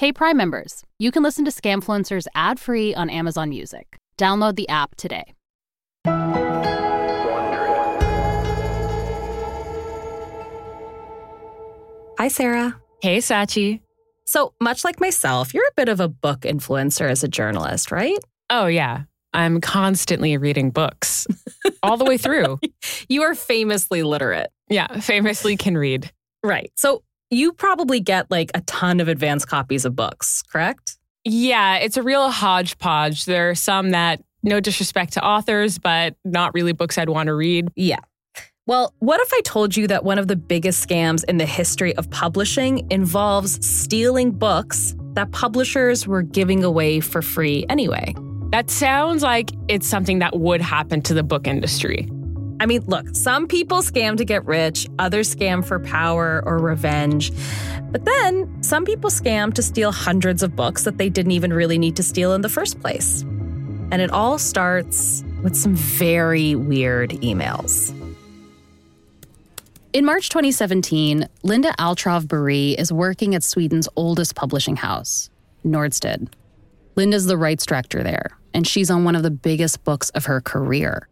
Hey, Prime members, you can listen to Scamfluencers ad free on Amazon Music. Download the app today. Hi, Sarah. Hey, Scaachi. So, much like myself, you're a bit of a book influencer as a journalist, right? Oh, yeah. I'm constantly reading books all the way through. you are famously literate. Yeah, famously can read. Right. So, you probably get like a ton of advanced copies of books, correct? Yeah, it's a real hodgepodge. There are some that, no disrespect to authors, but not really books I'd want to read. Yeah. Well, what if I told you that one of the biggest scams in the history of publishing involves stealing books that publishers were giving away for free anyway? That sounds like it's something that would happen to the book industry. I mean, look, some people scam to get rich, others scam for power or revenge. But then some people scam to steal hundreds of books that they didn't even really need to steal in the first place. And it all starts with some very weird emails. In March 2017, Linda Altrov Barré is working at Sweden's oldest publishing house, Norstedts. Linda's the rights director there, and she's on one of the biggest books of her career.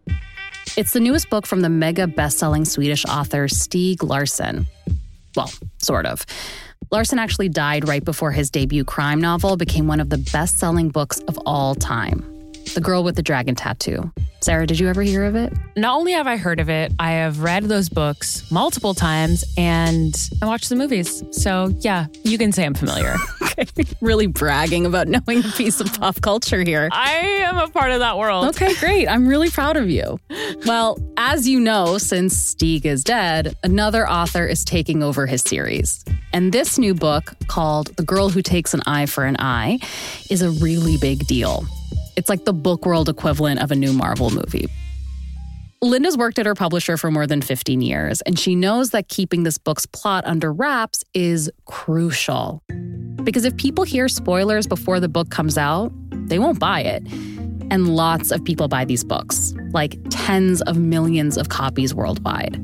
It's the newest book from the mega best-selling Swedish author Stieg Larsson. Well, sort of. Larsson actually died right before his debut crime novel became one of the best-selling books of all time. The Girl with the Dragon Tattoo. Sarah, did you ever hear of it? Not only have I heard of it, I have read those books multiple times and I watched the movies. So, yeah, you can say I'm familiar. okay. Really bragging about knowing a piece of pop culture here. I am a part of that world. Okay, great. I'm really proud of you. Well, as you know, since Stieg is dead, another author is taking over his series. And this new book, called The Girl Who Takes an Eye for an Eye, is a really big deal. It's like the book world equivalent of a new Marvel movie. Linda's worked at her publisher for more than 15 years, and she knows that keeping this book's plot under wraps is crucial. Because if people hear spoilers before the book comes out, they won't buy it. And lots of people buy these books, like tens of millions of copies worldwide.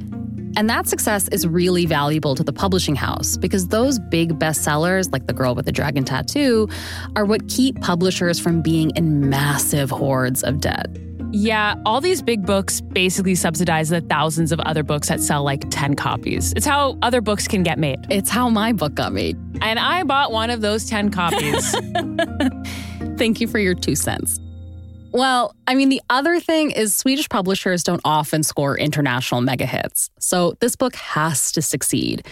And that success is really valuable to the publishing house because those big bestsellers, like The Girl with the Dragon Tattoo, are what keep publishers from being in massive hordes of debt. Yeah, all these big books basically subsidize the thousands of other books that sell like 10 copies. It's how other books can get made. It's how my book got made. And I bought one of those 10 copies. Thank you for your two cents. Well, I mean, the other thing is Swedish publishers don't often score international mega hits. So this book has to succeed.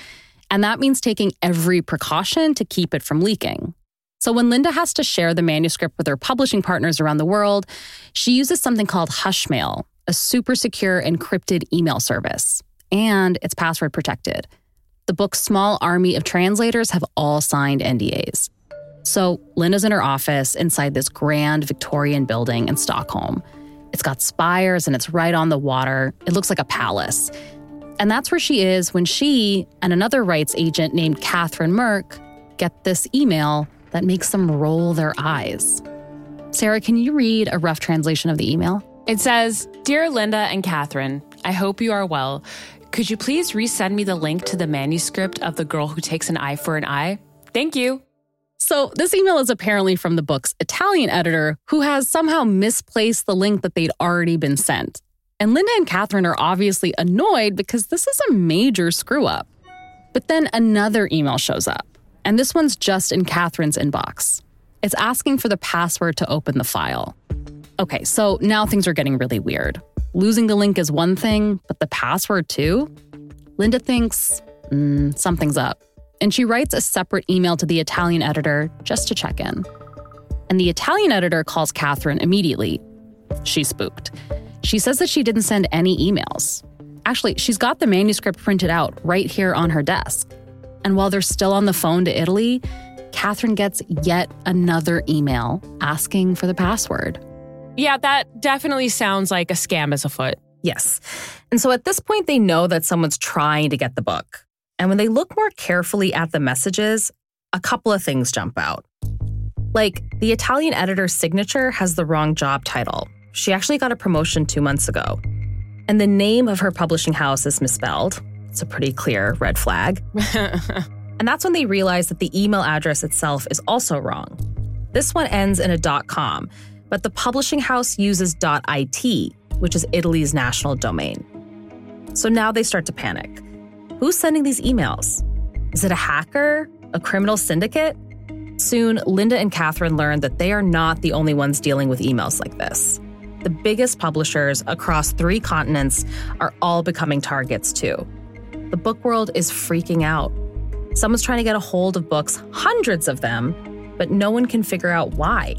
And that means taking every precaution to keep it from leaking. So when Linda has to share the manuscript with her publishing partners around the world, she uses something called Hushmail, a super secure encrypted email service. And it's password protected. The book's small army of translators have all signed NDAs. So Linda's in her office inside this grand Victorian building in Stockholm. It's got spires and it's right on the water. It looks like a palace. And that's where she is when she and another rights agent named Catherine Merk get this email that makes them roll their eyes. Sarah, can you read a rough translation of the email? It says Dear Linda and Catherine, I hope you are well. Could you please resend me the link to the manuscript of The Girl Who Takes an Eye for an Eye? Thank you. So, this email is apparently from the book's Italian editor who has somehow misplaced the link that they'd already been sent. And Linda and Catherine are obviously annoyed because this is a major screw up. But then another email shows up, and this one's just in Catherine's inbox. It's asking for the password to open the file. Okay, so now things are getting really weird. Losing the link is one thing, but the password too? Linda thinks mm, something's up and she writes a separate email to the Italian editor just to check in. And the Italian editor calls Catherine immediately. She's spooked. She says that she didn't send any emails. Actually, she's got the manuscript printed out right here on her desk. And while they're still on the phone to Italy, Catherine gets yet another email asking for the password. Yeah, that definitely sounds like a scam is afoot. Yes. And so at this point, they know that someone's trying to get the book. And when they look more carefully at the messages, a couple of things jump out. Like, the Italian editor's signature has the wrong job title. She actually got a promotion two months ago. And the name of her publishing house is misspelled. It's a pretty clear red flag. and that's when they realize that the email address itself is also wrong. This one ends in a .com, but the publishing house uses .it, which is Italy's national domain. So now they start to panic. Who's sending these emails? Is it a hacker? A criminal syndicate? Soon, Linda and Catherine learn that they are not the only ones dealing with emails like this. The biggest publishers across three continents are all becoming targets too. The book world is freaking out. Someone's trying to get a hold of books, hundreds of them, but no one can figure out why.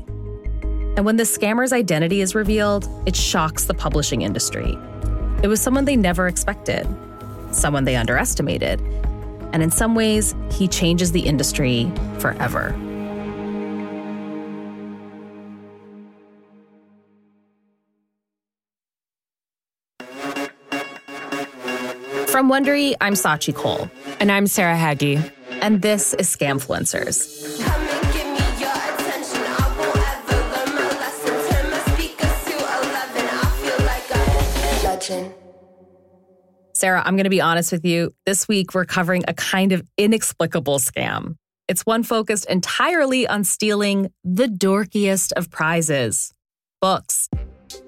And when the scammer's identity is revealed, it shocks the publishing industry. It was someone they never expected, someone they underestimated. And in some ways, he changes the industry forever. From Wondery, I'm Scaachi Cole. And I'm Sarah Hagi. And this is Scamfluencers. Sarah, I'm going to be honest with you. This week, we're covering a kind of inexplicable scam. It's one focused entirely on stealing the dorkiest of prizes books.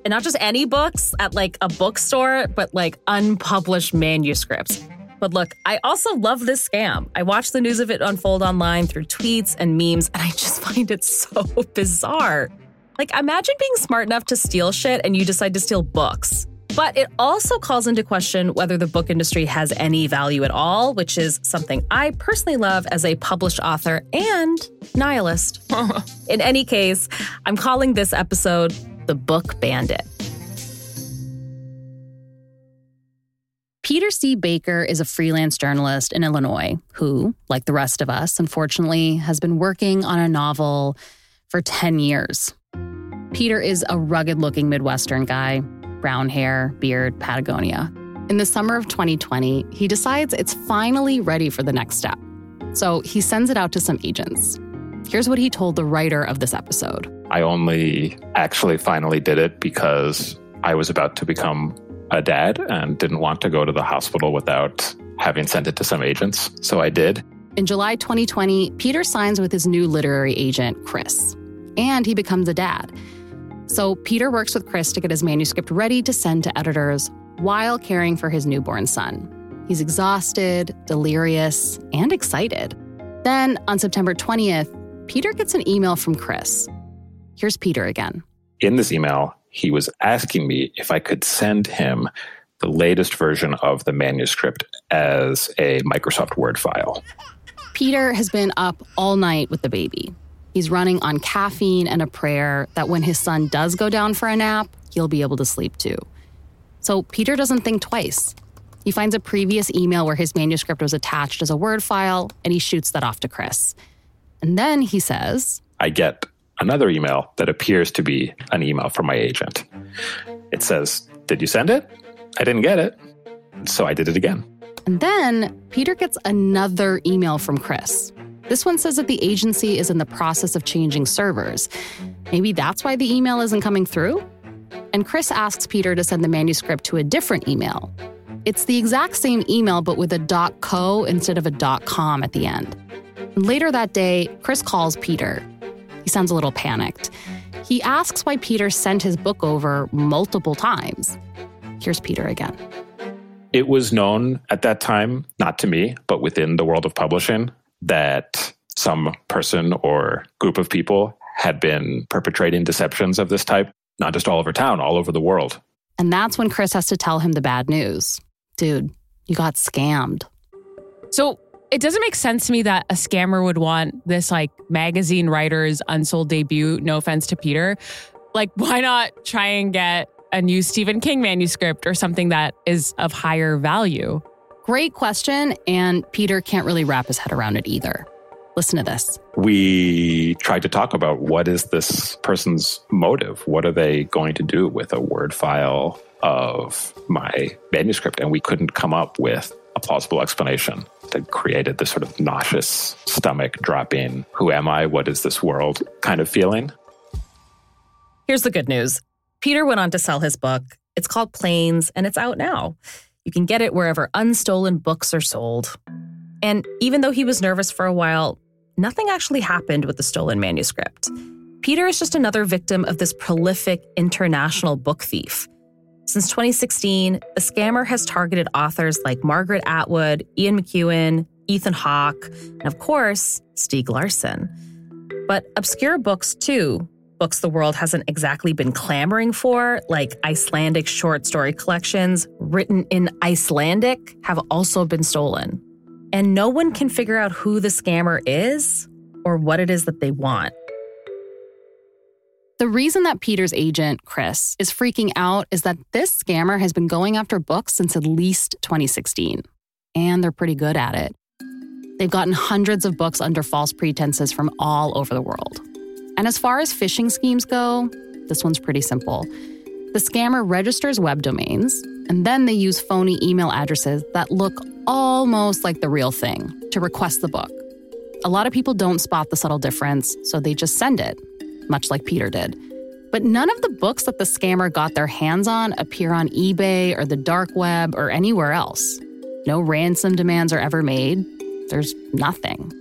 And not just any books at like a bookstore, but like unpublished manuscripts. But look, I also love this scam. I watch the news of it unfold online through tweets and memes, and I just find it so bizarre. Like, imagine being smart enough to steal shit and you decide to steal books. But it also calls into question whether the book industry has any value at all, which is something I personally love as a published author and nihilist. In any case, I'm calling this episode The Book Bandit. Peter C. Baker is a freelance journalist in Illinois who, like the rest of us, unfortunately, has been working on a novel for 10 years. Peter is a rugged looking Midwestern guy brown hair, beard, Patagonia. In the summer of 2020, he decides it's finally ready for the next step. So he sends it out to some agents. Here's what he told the writer of this episode I only actually finally did it because I was about to become a dad and didn't want to go to the hospital without having sent it to some agents. So I did. In July 2020, Peter signs with his new literary agent, Chris, and he becomes a dad. So Peter works with Chris to get his manuscript ready to send to editors while caring for his newborn son. He's exhausted, delirious, and excited. Then on September 20th, Peter gets an email from Chris. Here's Peter again. In this email, he was asking me if I could send him the latest version of the manuscript as a Microsoft Word file. Peter has been up all night with the baby. He's running on caffeine and a prayer that when his son does go down for a nap, he'll be able to sleep too. So Peter doesn't think twice. He finds a previous email where his manuscript was attached as a Word file and he shoots that off to Chris. And then he says, I get another email that appears to be an email from my agent. It says, Did you send it? I didn't get it. So I did it again. And then Peter gets another email from Chris. This one says that the agency is in the process of changing servers. Maybe that's why the email isn't coming through? And Chris asks Peter to send the manuscript to a different email. It's the exact same email, but with a .co instead of a .com at the end. Later that day, Chris calls Peter. He sounds a little panicked. He asks why Peter sent his book over multiple times. Here's Peter again. It was known at that time, not to me, but within the world of publishing, that some person or group of people had been perpetrating deceptions of this type, not just all over town, all over the world. And that's when Chris has to tell him the bad news. Dude, you got scammed. So it doesn't make sense to me that a scammer would want this like magazine writer's unsold debut. No offense to Peter. Like, why not try and get a new Stephen King manuscript or something that is of higher value? Great question. And Peter can't really wrap his head around it either. Listen to this. We tried to talk about what is this person's motive? What are they going to do with a Word file of my manuscript? And we couldn't come up with a plausible explanation that created this sort of nauseous stomach dropping, who am I? What is this world kind of feeling? Here's the good news Peter went on to sell his book. It's called Planes, and it's out now. You can get it wherever unstolen books are sold. And even though he was nervous for a while, nothing actually happened with the stolen manuscript. Peter is just another victim of this prolific international book thief. Since 2016, the scammer has targeted authors like Margaret Atwood, Ian McEwan, Ethan Hawke, and of course, Stieg Larsson. But obscure books, too, books the world hasn't exactly been clamoring for, like Icelandic short story collections written in Icelandic, have also been stolen. And no one can figure out who the scammer is or what it is that they want. The reason that Peter's agent, Chris, is freaking out is that this scammer has been going after books since at least 2016. And they're pretty good at it. They've gotten hundreds of books under false pretenses from all over the world. And as far as phishing schemes go, this one's pretty simple. The scammer registers web domains, and then they use phony email addresses that look almost like the real thing to request the book. A lot of people don't spot the subtle difference, so they just send it, much like Peter did. But none of the books that the scammer got their hands on appear on eBay or the dark web or anywhere else. No ransom demands are ever made. There's nothing.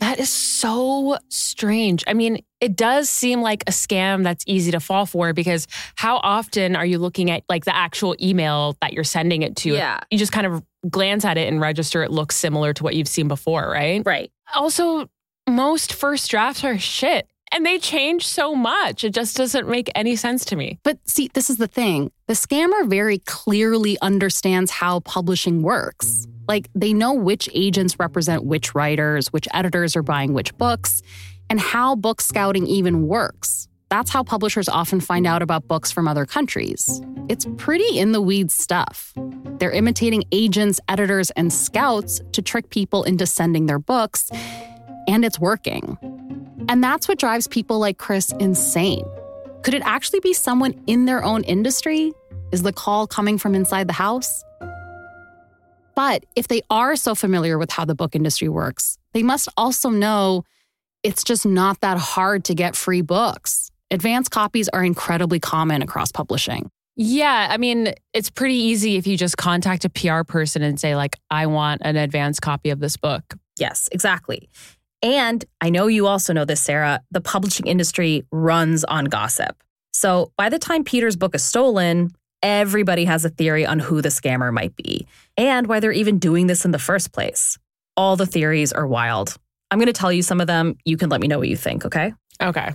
That is so strange. I mean, it does seem like a scam that's easy to fall for because how often are you looking at like the actual email that you're sending it to? Yeah. You just kind of glance at it and register it looks similar to what you've seen before, right? Right. Also, most first drafts are shit and they change so much. It just doesn't make any sense to me. But see, this is the thing the scammer very clearly understands how publishing works. Like, they know which agents represent which writers, which editors are buying which books, and how book scouting even works. That's how publishers often find out about books from other countries. It's pretty in the weeds stuff. They're imitating agents, editors, and scouts to trick people into sending their books, and it's working. And that's what drives people like Chris insane. Could it actually be someone in their own industry? Is the call coming from inside the house? But if they are so familiar with how the book industry works, they must also know it's just not that hard to get free books. Advance copies are incredibly common across publishing. Yeah, I mean, it's pretty easy if you just contact a PR person and say, like, I want an advance copy of this book. Yes, exactly. And I know you also know this, Sarah, the publishing industry runs on gossip. So by the time Peter's book is stolen, everybody has a theory on who the scammer might be and why they're even doing this in the first place. All the theories are wild. I'm going to tell you some of them. You can let me know what you think, okay? Okay.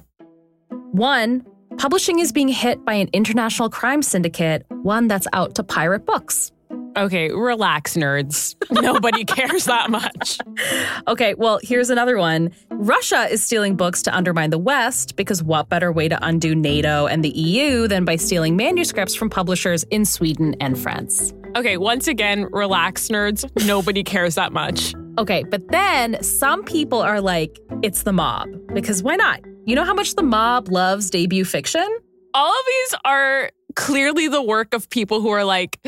One, publishing is being hit by an international crime syndicate, one that's out to pirate books. Okay, relax, nerds. Nobody cares that much. Okay, well, here's another one. Russia is stealing books to undermine the West because what better way to undo NATO and the EU than by stealing manuscripts from publishers in Sweden and France? Okay, once again, relax, nerds. Nobody cares that much. Okay, but then some people are like, it's the mob. Because why not? You know how much the mob loves debut fiction? All of these are clearly the work of people who are like,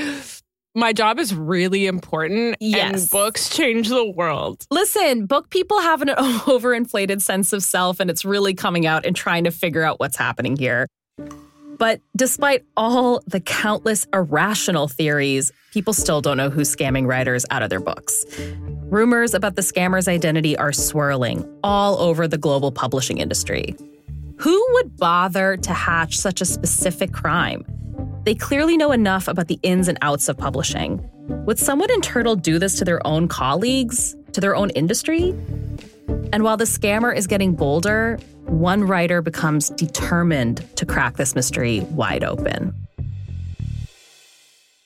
my job is really important Yes. and books change the world. Listen, book people have an overinflated sense of self, and it's really coming out and trying to figure out what's happening here. But despite all the countless irrational theories, people still don't know who's scamming writers out of their books. Rumors about the scammer's identity are swirling all over the global publishing industry. Who would bother to hatch such a specific crime? They clearly know enough about the ins and outs of publishing. Would someone in Turtle do this to their own colleagues, to their own industry? And while the scammer is getting bolder, one writer becomes determined to crack this mystery wide open.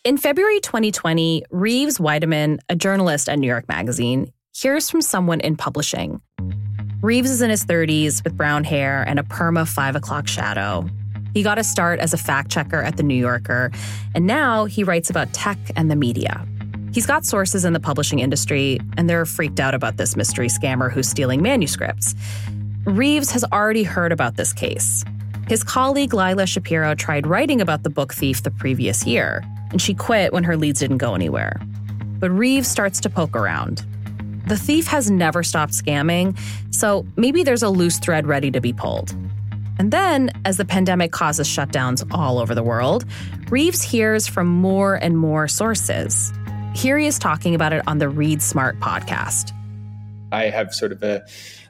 In February 2020, Reeves Wiedeman, a journalist at New York Magazine, hears from someone in publishing. Reeves is in his 30s with brown hair and a perma five o'clock shadow. He got a start as a fact checker at The New Yorker, and now he writes about tech and the media. He's got sources in the publishing industry, and they're freaked out about this mystery scammer who's stealing manuscripts. Reeves has already heard about this case. His colleague Lila Shapiro tried writing about the book thief the previous year, and she quit when her leads didn't go anywhere. But Reeves starts to poke around. The thief has never stopped scamming, so maybe there's a loose thread ready to be pulled. And then, as the pandemic causes shutdowns all over the world, Reeves hears from more and more sources. Here he is talking about it on the Read Smart podcast. I have sort of a,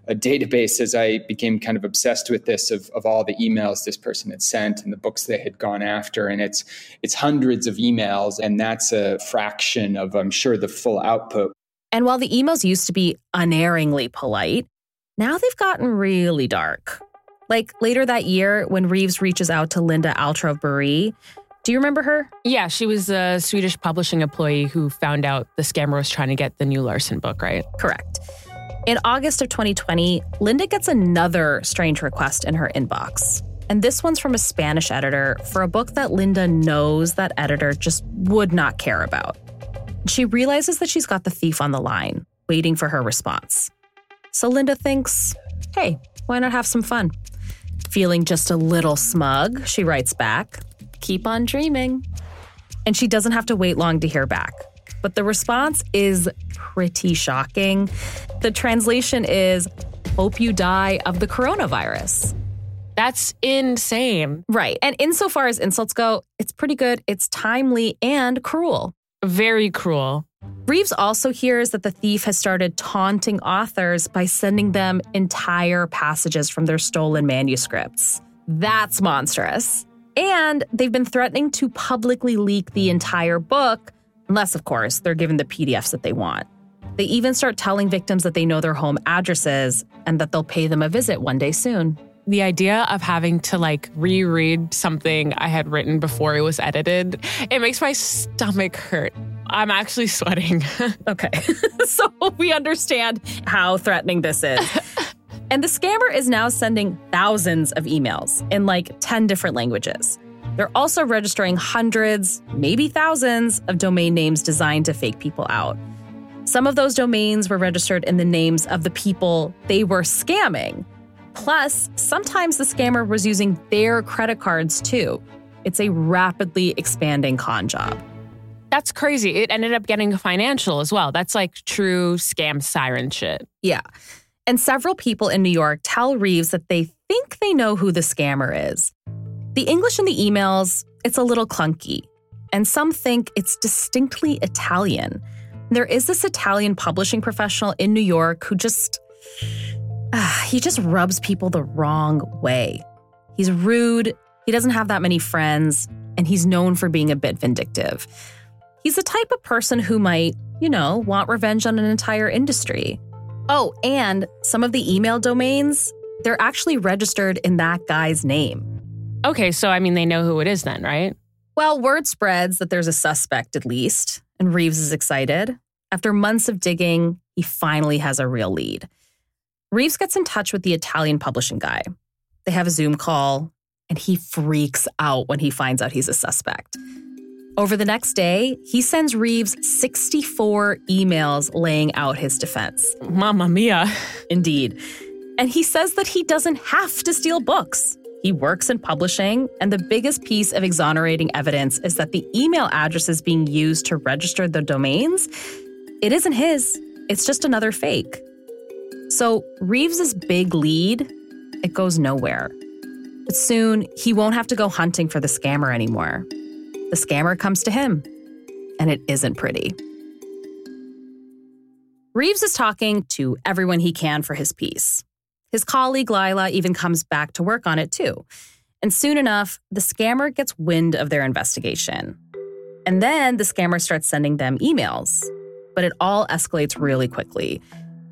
a database as I became kind of obsessed with this of, of all the emails this person had sent and the books they had gone after. And it's it's hundreds of emails, and that's a fraction of I'm sure the full output. And while the emails used to be unerringly polite, now they've gotten really dark. Like later that year, when Reeves reaches out to Linda Altrov do you remember her? Yeah, she was a Swedish publishing employee who found out the scammer was trying to get the new Larsson book, right? Correct. In August of 2020, Linda gets another strange request in her inbox. And this one's from a Spanish editor for a book that Linda knows that editor just would not care about. She realizes that she's got the thief on the line, waiting for her response. So Linda thinks, hey, why not have some fun? Feeling just a little smug, she writes back, keep on dreaming. And she doesn't have to wait long to hear back. But the response is pretty shocking. The translation is, hope you die of the coronavirus. That's insane. Right. And insofar as insults go, it's pretty good, it's timely and cruel. Very cruel. Reeves also hears that the thief has started taunting authors by sending them entire passages from their stolen manuscripts. That's monstrous. And they've been threatening to publicly leak the entire book, unless, of course, they're given the PDFs that they want. They even start telling victims that they know their home addresses and that they'll pay them a visit one day soon. The idea of having to like reread something I had written before it was edited, it makes my stomach hurt. I'm actually sweating. okay. so we understand how threatening this is. and the scammer is now sending thousands of emails in like 10 different languages. They're also registering hundreds, maybe thousands, of domain names designed to fake people out. Some of those domains were registered in the names of the people they were scamming. Plus, sometimes the scammer was using their credit cards too. It's a rapidly expanding con job. That's crazy. It ended up getting financial as well. That's like true scam siren shit. Yeah. And several people in New York tell Reeves that they think they know who the scammer is. The English in the emails, it's a little clunky, and some think it's distinctly Italian. There is this Italian publishing professional in New York who just uh, he just rubs people the wrong way. He's rude, he doesn't have that many friends, and he's known for being a bit vindictive. He's the type of person who might, you know, want revenge on an entire industry. Oh, and some of the email domains, they're actually registered in that guy's name. Okay, so I mean, they know who it is then, right? Well, word spreads that there's a suspect at least, and Reeves is excited. After months of digging, he finally has a real lead. Reeves gets in touch with the Italian publishing guy. They have a Zoom call, and he freaks out when he finds out he's a suspect. Over the next day, he sends Reeves 64 emails laying out his defense. Mamma mia. Indeed. And he says that he doesn't have to steal books. He works in publishing, and the biggest piece of exonerating evidence is that the email addresses being used to register the domains, it isn't his. It's just another fake. So Reeves's big lead, it goes nowhere. But soon he won't have to go hunting for the scammer anymore the scammer comes to him, and it isn't pretty. Reeves is talking to everyone he can for his piece. His colleague Lila even comes back to work on it too. And soon enough, the scammer gets wind of their investigation. And then the scammer starts sending them emails. But it all escalates really quickly.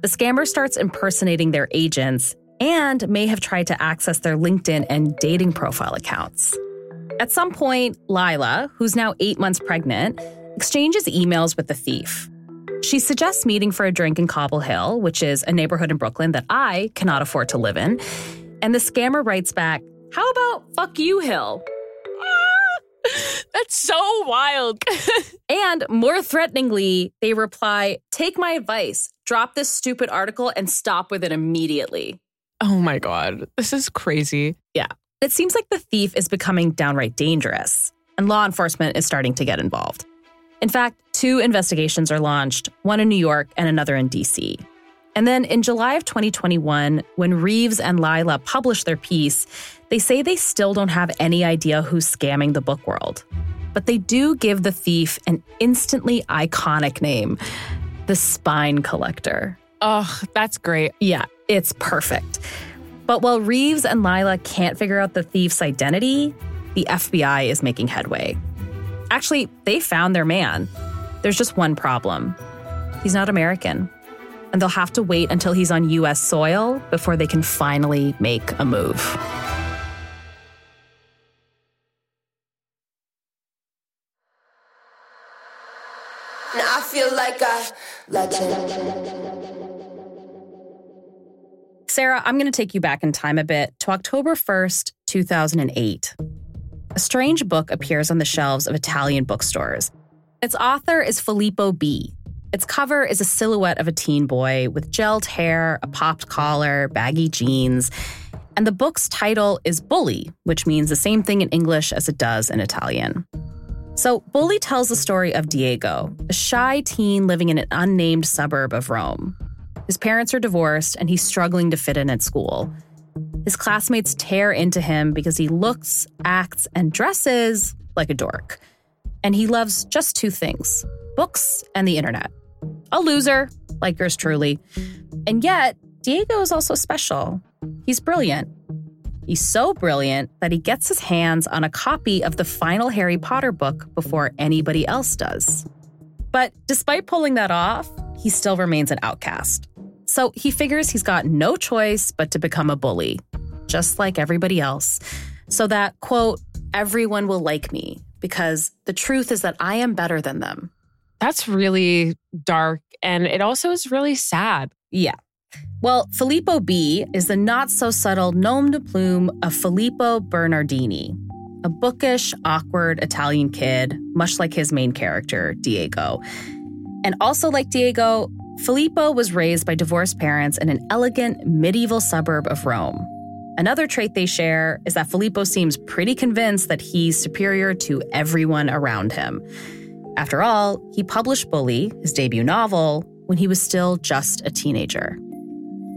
The scammer starts impersonating their agents and may have tried to access their LinkedIn and dating profile accounts. At some point, Lila, who's now eight months pregnant, exchanges emails with the thief. She suggests meeting for a drink in Cobble Hill, which is a neighborhood in Brooklyn that I cannot afford to live in. And the scammer writes back, How about fuck you, Hill? That's so wild. and more threateningly, they reply, Take my advice, drop this stupid article, and stop with it immediately. Oh my God. This is crazy. Yeah. It seems like the thief is becoming downright dangerous, and law enforcement is starting to get involved. In fact, two investigations are launched, one in New York and another in DC. And then in July of 2021, when Reeves and Lila published their piece, they say they still don't have any idea who's scamming the book world. but they do give the thief an instantly iconic name the Spine Collector. Oh, that's great. Yeah, it's perfect. But while Reeves and Lila can't figure out the thief's identity, the FBI is making headway. Actually, they found their man. There's just one problem he's not American. And they'll have to wait until he's on US soil before they can finally make a move. Now I feel like a legend. Sarah, I'm going to take you back in time a bit to October 1st, 2008. A strange book appears on the shelves of Italian bookstores. Its author is Filippo B. Its cover is a silhouette of a teen boy with gelled hair, a popped collar, baggy jeans. And the book's title is Bully, which means the same thing in English as it does in Italian. So, Bully tells the story of Diego, a shy teen living in an unnamed suburb of Rome. His parents are divorced and he's struggling to fit in at school. His classmates tear into him because he looks, acts, and dresses like a dork. And he loves just two things books and the internet. A loser, like yours truly. And yet, Diego is also special. He's brilliant. He's so brilliant that he gets his hands on a copy of the final Harry Potter book before anybody else does. But despite pulling that off, he still remains an outcast. So he figures he's got no choice but to become a bully, just like everybody else, so that, quote, everyone will like me because the truth is that I am better than them. That's really dark. And it also is really sad. Yeah. Well, Filippo B is the not so subtle nom de plume of Filippo Bernardini, a bookish, awkward Italian kid, much like his main character, Diego. And also like Diego, Filippo was raised by divorced parents in an elegant medieval suburb of Rome. Another trait they share is that Filippo seems pretty convinced that he's superior to everyone around him. After all, he published Bully, his debut novel, when he was still just a teenager.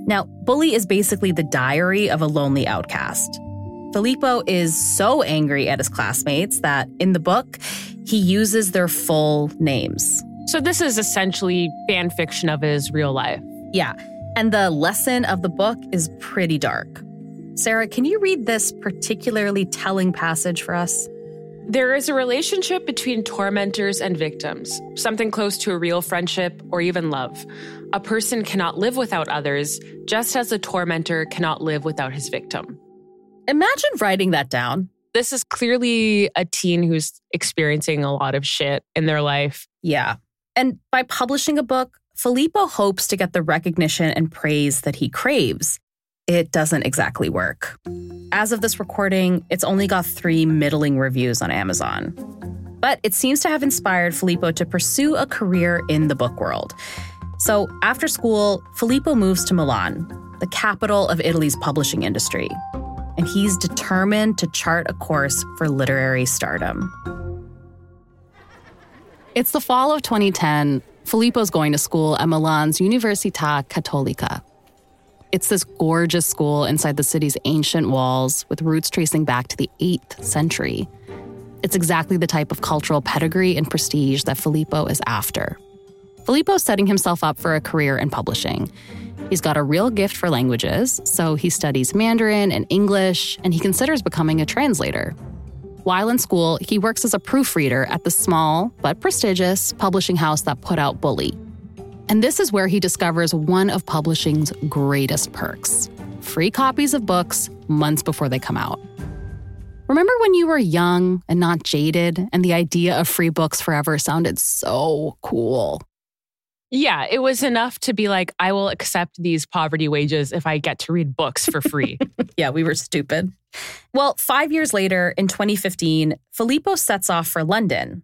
Now, Bully is basically the diary of a lonely outcast. Filippo is so angry at his classmates that in the book, he uses their full names. So this is essentially fan fiction of his real life. Yeah, and the lesson of the book is pretty dark. Sarah, can you read this particularly telling passage for us? There is a relationship between tormentors and victims, something close to a real friendship or even love. A person cannot live without others, just as a tormentor cannot live without his victim. Imagine writing that down. This is clearly a teen who's experiencing a lot of shit in their life. Yeah. And by publishing a book, Filippo hopes to get the recognition and praise that he craves it doesn't exactly work. As of this recording, it's only got three middling reviews on Amazon. But it seems to have inspired Filippo to pursue a career in the book world. So after school, Filippo moves to Milan, the capital of Italy's publishing industry. And he's determined to chart a course for literary stardom. It's the fall of 2010. Filippo's going to school at Milan's Università Cattolica, it's this gorgeous school inside the city's ancient walls with roots tracing back to the 8th century. It's exactly the type of cultural pedigree and prestige that Filippo is after. Filippo's setting himself up for a career in publishing. He's got a real gift for languages, so he studies Mandarin and English, and he considers becoming a translator. While in school, he works as a proofreader at the small but prestigious publishing house that put out Bully, and this is where he discovers one of publishing's greatest perks free copies of books months before they come out. Remember when you were young and not jaded, and the idea of free books forever sounded so cool? Yeah, it was enough to be like, I will accept these poverty wages if I get to read books for free. yeah, we were stupid. Well, five years later, in 2015, Filippo sets off for London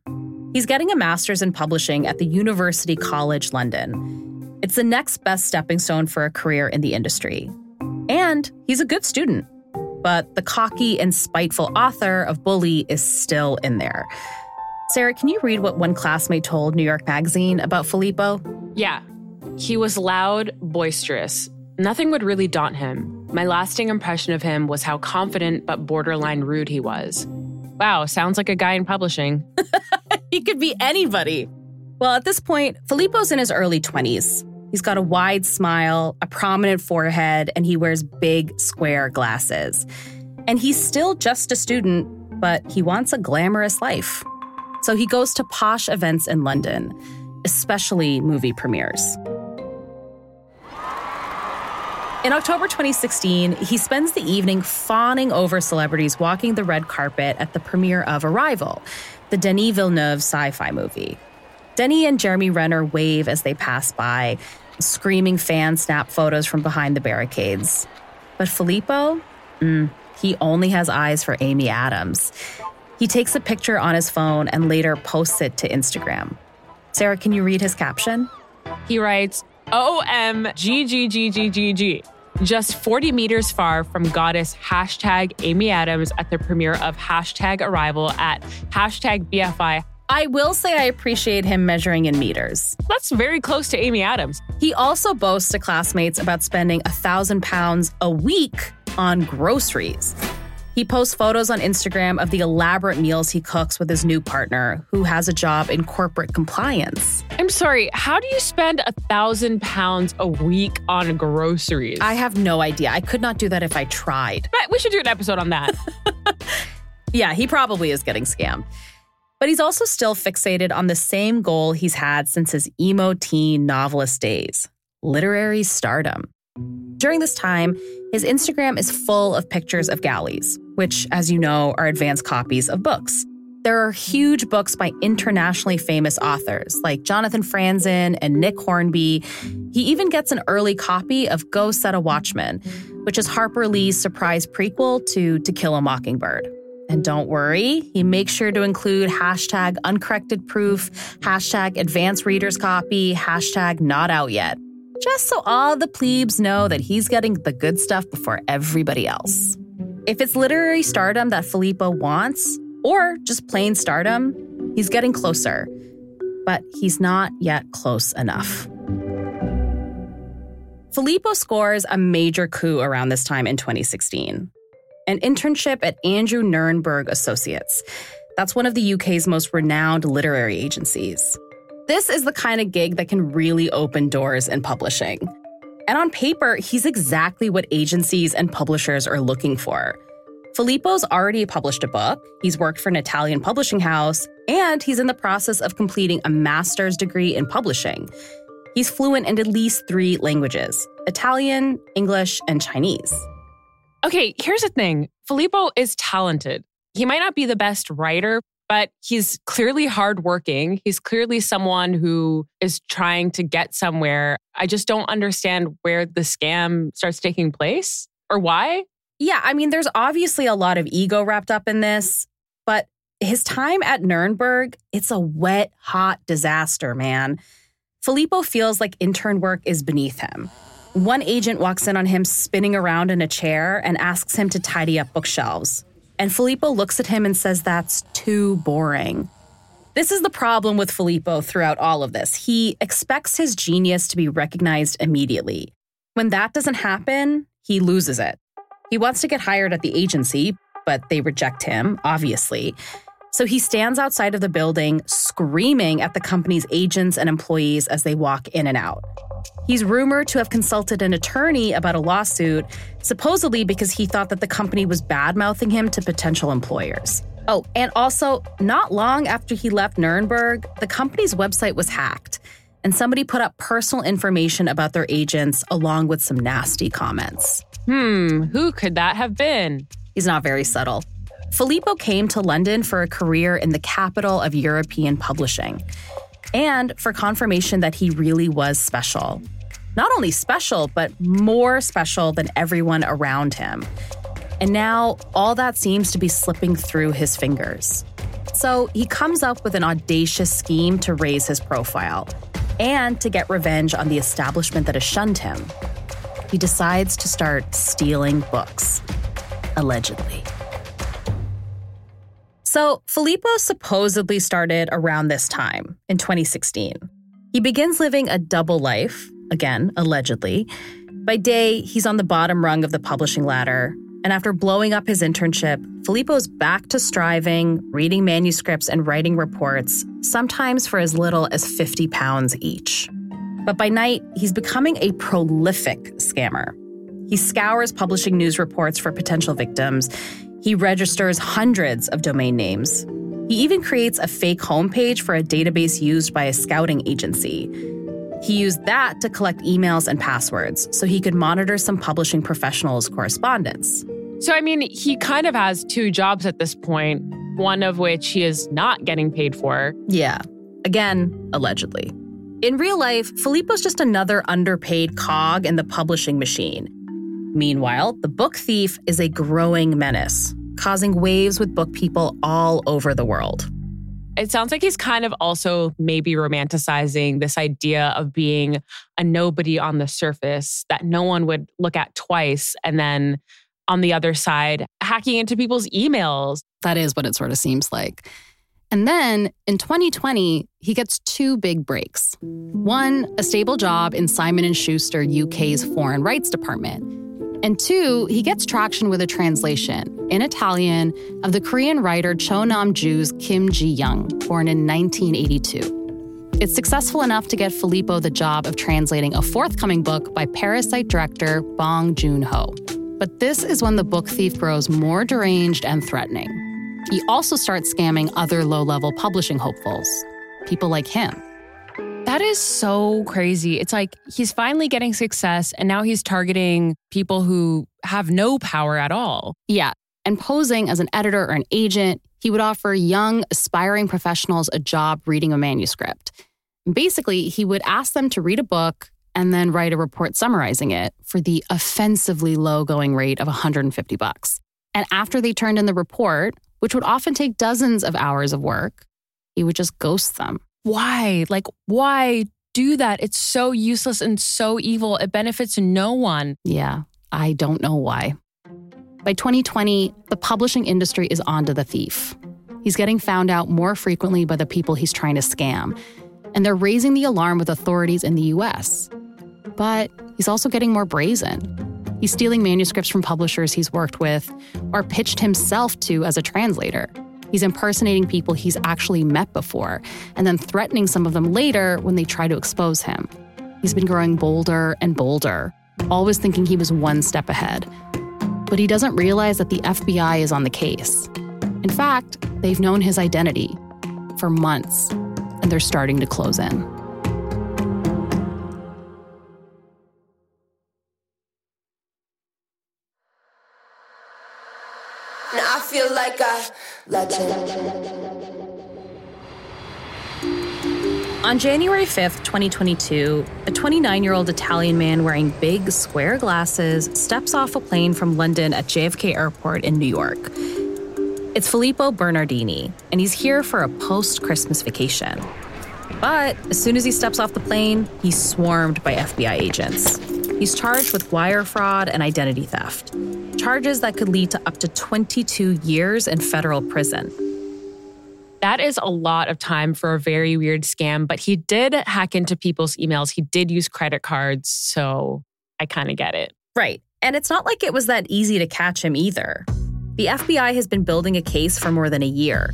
He's getting a master's in publishing at the University College London. It's the next best stepping stone for a career in the industry. And he's a good student. But the cocky and spiteful author of Bully is still in there. Sarah, can you read what one classmate told New York Magazine about Filippo? Yeah. He was loud, boisterous. Nothing would really daunt him. My lasting impression of him was how confident but borderline rude he was. Wow, sounds like a guy in publishing. he could be anybody. Well, at this point, Filippo's in his early 20s. He's got a wide smile, a prominent forehead, and he wears big square glasses. And he's still just a student, but he wants a glamorous life. So he goes to posh events in London, especially movie premieres. In October 2016, he spends the evening fawning over celebrities walking the red carpet at the premiere of Arrival, the Denis Villeneuve sci fi movie. Denis and Jeremy Renner wave as they pass by, screaming fans snap photos from behind the barricades. But Filippo, mm, he only has eyes for Amy Adams. He takes a picture on his phone and later posts it to Instagram. Sarah, can you read his caption? He writes, OMGGGGGG. Just 40 meters far from goddess hashtag Amy Adams at the premiere of hashtag arrival at hashtag BFI. I will say I appreciate him measuring in meters. That's very close to Amy Adams. He also boasts to classmates about spending a thousand pounds a week on groceries. He posts photos on Instagram of the elaborate meals he cooks with his new partner, who has a job in corporate compliance. I'm sorry, how do you spend a thousand pounds a week on groceries? I have no idea. I could not do that if I tried. But we should do an episode on that. yeah, he probably is getting scammed. But he's also still fixated on the same goal he's had since his emo teen novelist days literary stardom. During this time, his Instagram is full of pictures of galleys, which, as you know, are advanced copies of books. There are huge books by internationally famous authors like Jonathan Franzen and Nick Hornby. He even gets an early copy of Go Set a Watchman, which is Harper Lee's surprise prequel to To Kill a Mockingbird. And don't worry, he makes sure to include hashtag uncorrected proof, hashtag advanced reader's copy, hashtag not out yet just so all the plebes know that he's getting the good stuff before everybody else. If it's literary stardom that Filippo wants, or just plain stardom, he's getting closer. But he's not yet close enough. Filippo scores a major coup around this time in 2016 an internship at Andrew Nurnberg Associates. That's one of the UK's most renowned literary agencies. This is the kind of gig that can really open doors in publishing. And on paper, he's exactly what agencies and publishers are looking for. Filippo's already published a book, he's worked for an Italian publishing house, and he's in the process of completing a master's degree in publishing. He's fluent in at least three languages Italian, English, and Chinese. Okay, here's the thing Filippo is talented. He might not be the best writer, but he's clearly hardworking. He's clearly someone who is trying to get somewhere. I just don't understand where the scam starts taking place or why. Yeah, I mean, there's obviously a lot of ego wrapped up in this, but his time at Nurnberg, it's a wet, hot disaster, man. Filippo feels like intern work is beneath him. One agent walks in on him spinning around in a chair and asks him to tidy up bookshelves. And Filippo looks at him and says that's too boring. This is the problem with Filippo throughout all of this. He expects his genius to be recognized immediately. When that doesn't happen, he loses it. He wants to get hired at the agency, but they reject him, obviously. So he stands outside of the building, screaming at the company's agents and employees as they walk in and out. He's rumored to have consulted an attorney about a lawsuit, supposedly because he thought that the company was bad mouthing him to potential employers. Oh, and also, not long after he left Nurnberg, the company's website was hacked, and somebody put up personal information about their agents along with some nasty comments. Hmm, who could that have been? He's not very subtle. Filippo came to London for a career in the capital of European publishing and for confirmation that he really was special. Not only special, but more special than everyone around him. And now all that seems to be slipping through his fingers. So he comes up with an audacious scheme to raise his profile and to get revenge on the establishment that has shunned him. He decides to start stealing books, allegedly. So, Filippo supposedly started around this time in 2016. He begins living a double life, again, allegedly. By day, he's on the bottom rung of the publishing ladder, And after blowing up his internship, Filippo's back to striving, reading manuscripts and writing reports, sometimes for as little as 50 pounds each. But by night, he's becoming a prolific scammer. He scours publishing news reports for potential victims. He registers hundreds of domain names. He even creates a fake homepage for a database used by a scouting agency. He used that to collect emails and passwords so he could monitor some publishing professionals' correspondence. So, I mean, he kind of has two jobs at this point, one of which he is not getting paid for. Yeah. Again, allegedly. In real life, Filippo's just another underpaid cog in the publishing machine. Meanwhile, the book thief is a growing menace, causing waves with book people all over the world. It sounds like he's kind of also maybe romanticizing this idea of being a nobody on the surface that no one would look at twice and then on the other side, hacking into people's emails. That is what it sort of seems like. And then in 2020, he gets two big breaks. One, a stable job in Simon & Schuster UK's foreign rights department. And two, he gets traction with a translation in Italian of the Korean writer Cho Nam-ju's Kim Ji-young, born in 1982. It's successful enough to get Filippo the job of translating a forthcoming book by Parasite director Bong Joon-ho. But this is when the book thief grows more deranged and threatening. He also starts scamming other low level publishing hopefuls, people like him. That is so crazy. It's like he's finally getting success and now he's targeting people who have no power at all. Yeah. And posing as an editor or an agent, he would offer young, aspiring professionals a job reading a manuscript. Basically, he would ask them to read a book and then write a report summarizing it for the offensively low going rate of 150 bucks. And after they turned in the report, which would often take dozens of hours of work, he would just ghost them. Why? Like, why do that? It's so useless and so evil. It benefits no one. Yeah, I don't know why. By 2020, the publishing industry is onto the thief. He's getting found out more frequently by the people he's trying to scam, and they're raising the alarm with authorities in the US. But he's also getting more brazen. He's stealing manuscripts from publishers he's worked with or pitched himself to as a translator. He's impersonating people he's actually met before and then threatening some of them later when they try to expose him. He's been growing bolder and bolder, always thinking he was one step ahead. But he doesn't realize that the FBI is on the case. In fact, they've known his identity for months, and they're starting to close in. I feel like legend. On January 5th, 2022, a 29 year old Italian man wearing big square glasses steps off a plane from London at JFK Airport in New York. It's Filippo Bernardini, and he's here for a post Christmas vacation. But as soon as he steps off the plane, he's swarmed by FBI agents. He's charged with wire fraud and identity theft, charges that could lead to up to 22 years in federal prison. That is a lot of time for a very weird scam, but he did hack into people's emails. He did use credit cards, so I kind of get it. Right. And it's not like it was that easy to catch him either. The FBI has been building a case for more than a year.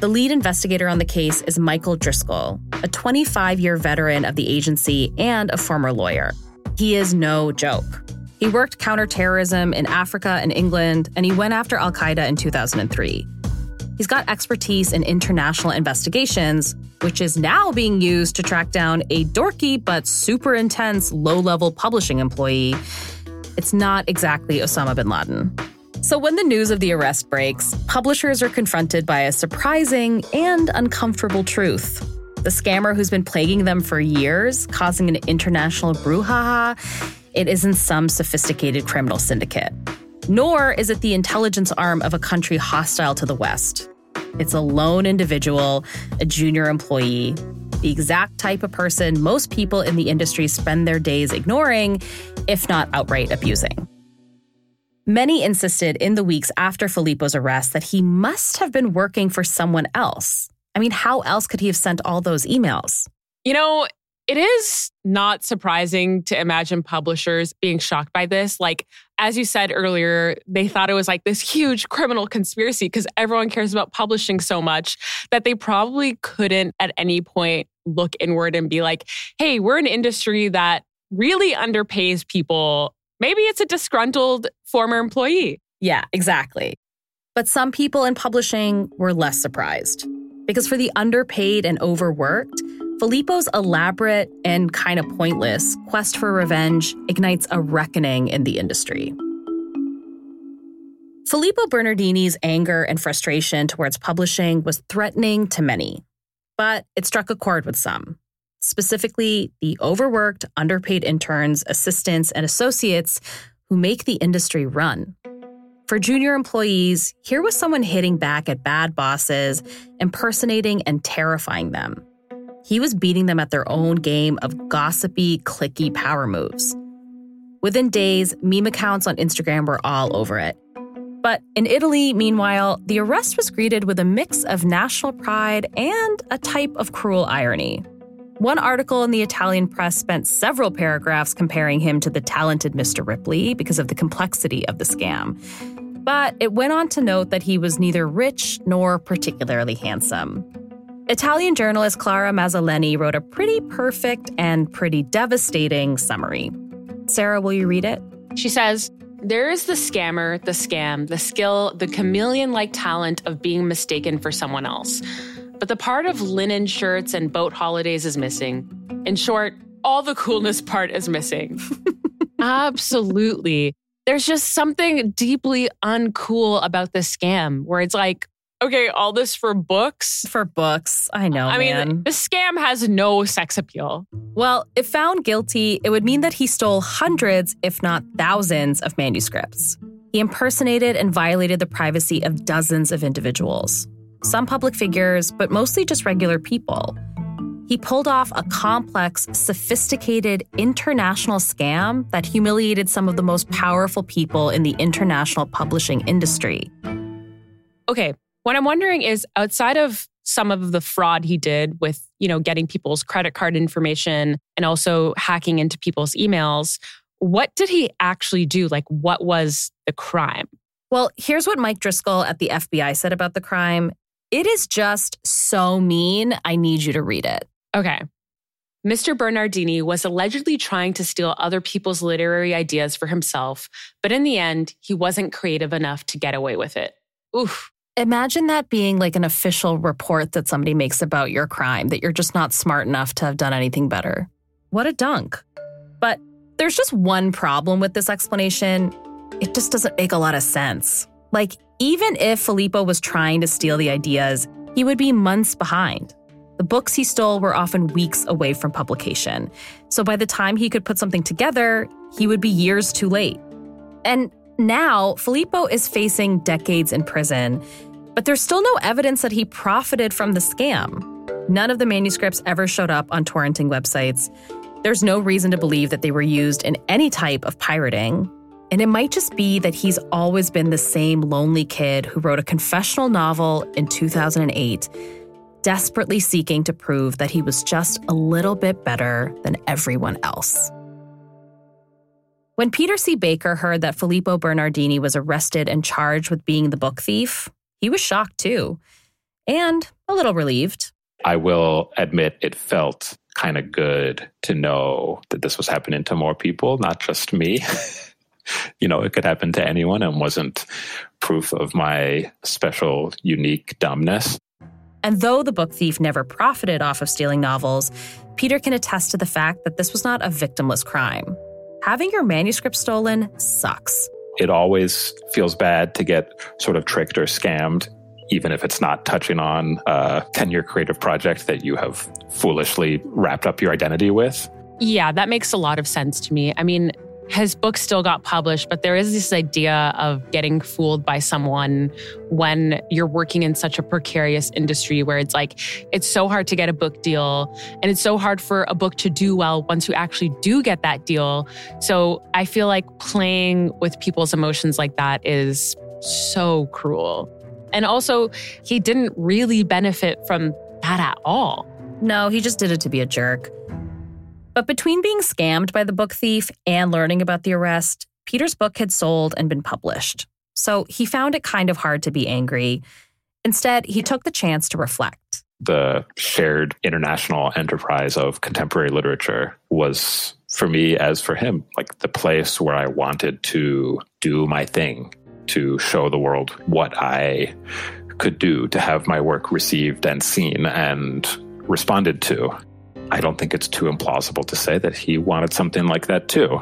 The lead investigator on the case is Michael Driscoll, a 25 year veteran of the agency and a former lawyer. He is no joke. He worked counterterrorism in Africa and England, and he went after Al Qaeda in 2003. He's got expertise in international investigations, which is now being used to track down a dorky but super intense low level publishing employee. It's not exactly Osama bin Laden. So, when the news of the arrest breaks, publishers are confronted by a surprising and uncomfortable truth. The scammer who's been plaguing them for years, causing an international brouhaha, it isn't some sophisticated criminal syndicate. Nor is it the intelligence arm of a country hostile to the West. It's a lone individual, a junior employee, the exact type of person most people in the industry spend their days ignoring, if not outright abusing. Many insisted in the weeks after Filippo's arrest that he must have been working for someone else. I mean, how else could he have sent all those emails? You know, it is not surprising to imagine publishers being shocked by this. Like, as you said earlier, they thought it was like this huge criminal conspiracy because everyone cares about publishing so much that they probably couldn't at any point look inward and be like, hey, we're an industry that really underpays people. Maybe it's a disgruntled former employee. Yeah, exactly. But some people in publishing were less surprised. Because for the underpaid and overworked, Filippo's elaborate and kind of pointless quest for revenge ignites a reckoning in the industry. Filippo Bernardini's anger and frustration towards publishing was threatening to many, but it struck a chord with some, specifically the overworked, underpaid interns, assistants, and associates who make the industry run. For junior employees, here was someone hitting back at bad bosses, impersonating and terrifying them. He was beating them at their own game of gossipy, cliquey power moves. Within days, meme accounts on Instagram were all over it. But in Italy, meanwhile, the arrest was greeted with a mix of national pride and a type of cruel irony. One article in the Italian press spent several paragraphs comparing him to the talented Mr. Ripley because of the complexity of the scam. But it went on to note that he was neither rich nor particularly handsome. Italian journalist Clara Mazzoleni wrote a pretty perfect and pretty devastating summary. Sarah, will you read it? She says, there is the scammer, the scam, the skill, the chameleon like talent of being mistaken for someone else. But the part of linen shirts and boat holidays is missing. In short, all the coolness part is missing. Absolutely. There's just something deeply uncool about this scam where it's like, Okay, all this for books? For books. I know. I man. mean, the scam has no sex appeal. Well, if found guilty, it would mean that he stole hundreds, if not thousands, of manuscripts. He impersonated and violated the privacy of dozens of individuals. Some public figures, but mostly just regular people. He pulled off a complex, sophisticated international scam that humiliated some of the most powerful people in the international publishing industry. Okay, what I'm wondering is outside of some of the fraud he did with, you know, getting people's credit card information and also hacking into people's emails, what did he actually do? Like what was the crime? Well, here's what Mike Driscoll at the FBI said about the crime. It is just so mean. I need you to read it. Okay. Mr. Bernardini was allegedly trying to steal other people's literary ideas for himself, but in the end, he wasn't creative enough to get away with it. Oof. Imagine that being like an official report that somebody makes about your crime, that you're just not smart enough to have done anything better. What a dunk. But there's just one problem with this explanation. It just doesn't make a lot of sense. Like, even if Filippo was trying to steal the ideas, he would be months behind. The books he stole were often weeks away from publication. So by the time he could put something together, he would be years too late. And now, Filippo is facing decades in prison, but there's still no evidence that he profited from the scam. None of the manuscripts ever showed up on torrenting websites. There's no reason to believe that they were used in any type of pirating. And it might just be that he's always been the same lonely kid who wrote a confessional novel in 2008, desperately seeking to prove that he was just a little bit better than everyone else. When Peter C. Baker heard that Filippo Bernardini was arrested and charged with being the book thief, he was shocked too, and a little relieved. I will admit it felt kind of good to know that this was happening to more people, not just me. you know, it could happen to anyone and wasn't proof of my special, unique dumbness. And though the book thief never profited off of stealing novels, Peter can attest to the fact that this was not a victimless crime. Having your manuscript stolen sucks it always feels bad to get sort of tricked or scammed, even if it's not touching on a 10 year creative project that you have foolishly wrapped up your identity with. Yeah, that makes a lot of sense to me. I mean, his book still got published, but there is this idea of getting fooled by someone when you're working in such a precarious industry where it's like, it's so hard to get a book deal and it's so hard for a book to do well once you actually do get that deal. So I feel like playing with people's emotions like that is so cruel. And also, he didn't really benefit from that at all. No, he just did it to be a jerk. But between being scammed by the book thief and learning about the arrest, Peter's book had sold and been published. So he found it kind of hard to be angry. Instead, he took the chance to reflect. The shared international enterprise of contemporary literature was, for me as for him, like the place where I wanted to do my thing, to show the world what I could do to have my work received and seen and responded to. I don't think it's too implausible to say that he wanted something like that too.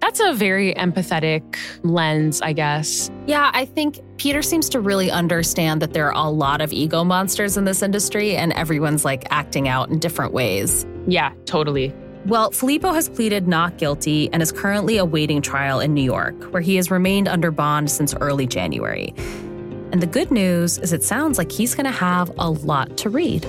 That's a very empathetic lens, I guess. Yeah, I think Peter seems to really understand that there are a lot of ego monsters in this industry and everyone's like acting out in different ways. Yeah, totally. Well, Filippo has pleaded not guilty and is currently awaiting trial in New York, where he has remained under bond since early January. And the good news is it sounds like he's going to have a lot to read.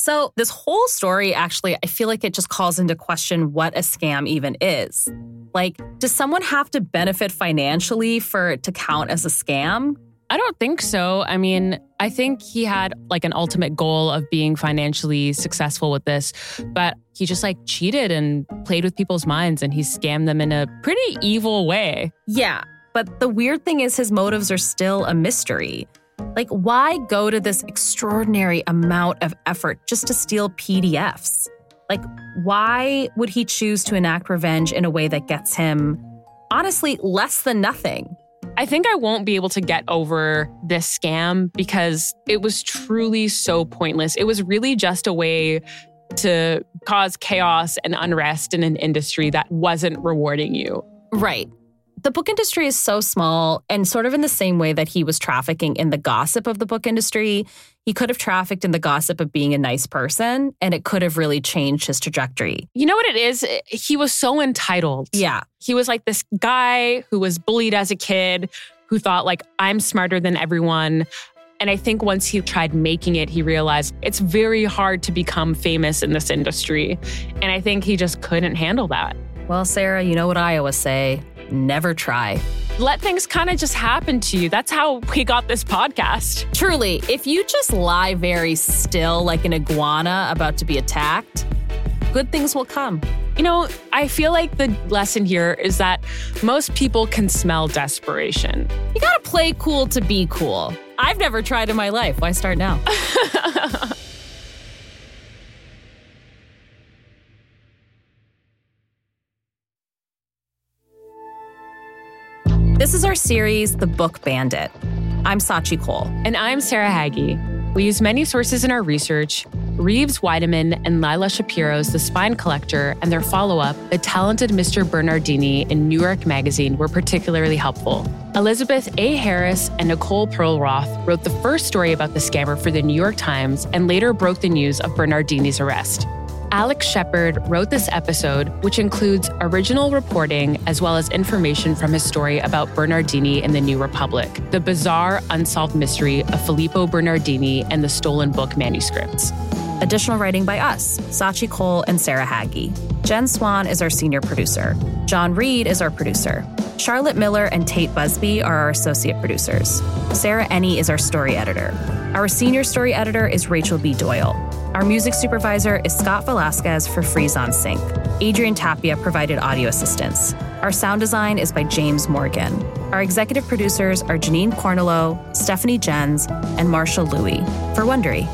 So, this whole story actually, I feel like it just calls into question what a scam even is. Like, does someone have to benefit financially for it to count as a scam? I don't think so. I mean, I think he had like an ultimate goal of being financially successful with this, but he just like cheated and played with people's minds and he scammed them in a pretty evil way. Yeah, but the weird thing is his motives are still a mystery. Like, why go to this extraordinary amount of effort just to steal PDFs? Like, why would he choose to enact revenge in a way that gets him, honestly, less than nothing? I think I won't be able to get over this scam because it was truly so pointless. It was really just a way to cause chaos and unrest in an industry that wasn't rewarding you. Right the book industry is so small, and sort of in the same way that he was trafficking in the gossip of the book industry, he could have trafficked in the gossip of being a nice person, and it could have really changed his trajectory. You know what it is? He was so entitled. Yeah. He was like this guy who was bullied as a kid, who thought, like, I'm smarter than everyone. And I think once he tried making it, he realized it's very hard to become famous in this industry. And I think he just couldn't handle that. Well, Sarah, you know what I always say never try. Let things kind of just happen to you. That's how we got this podcast. Truly, if you just lie very still like an iguana about to be attacked, good things will come. You know, I feel like the lesson here is that most people can smell desperation. You gotta play cool to be cool. I've never tried in my life. Why start now? This is our series, The Book Bandit. I'm Scaachi Koul. And I'm Sarah Hagi. We use many sources in our research. Reeves Wiedeman and Lila Shapiro's The Spine Collector and their follow up, The Talented Mr. Bernardini in New York Magazine, were particularly helpful. Elizabeth A. Harris and Nicole Perlroth wrote the first story about the scammer for the New York Times and later broke the news of Bernardini's arrest. Alex Shepard wrote this episode, which includes original reporting as well as information from his story about Bernardini in the New Republic, the bizarre unsolved mystery of Filippo Bernardini and the stolen book manuscripts. Additional writing by us, Scaachi Koul and Sarah Hagi. Jen Swan is our senior producer. John Reed is our producer. Charlotte Miller and Tate Busby are our associate producers. Sarah Enni is our story editor. Our senior story editor is Rachel B. Doyle. Our music supervisor is Scott Velasquez for Frisson Sync. Adrian Tapia provided audio assistance. Our sound design is by James Morgan. Our executive producers are Janine Cornello, Stephanie Jens, and Marshall Louis for Wondery.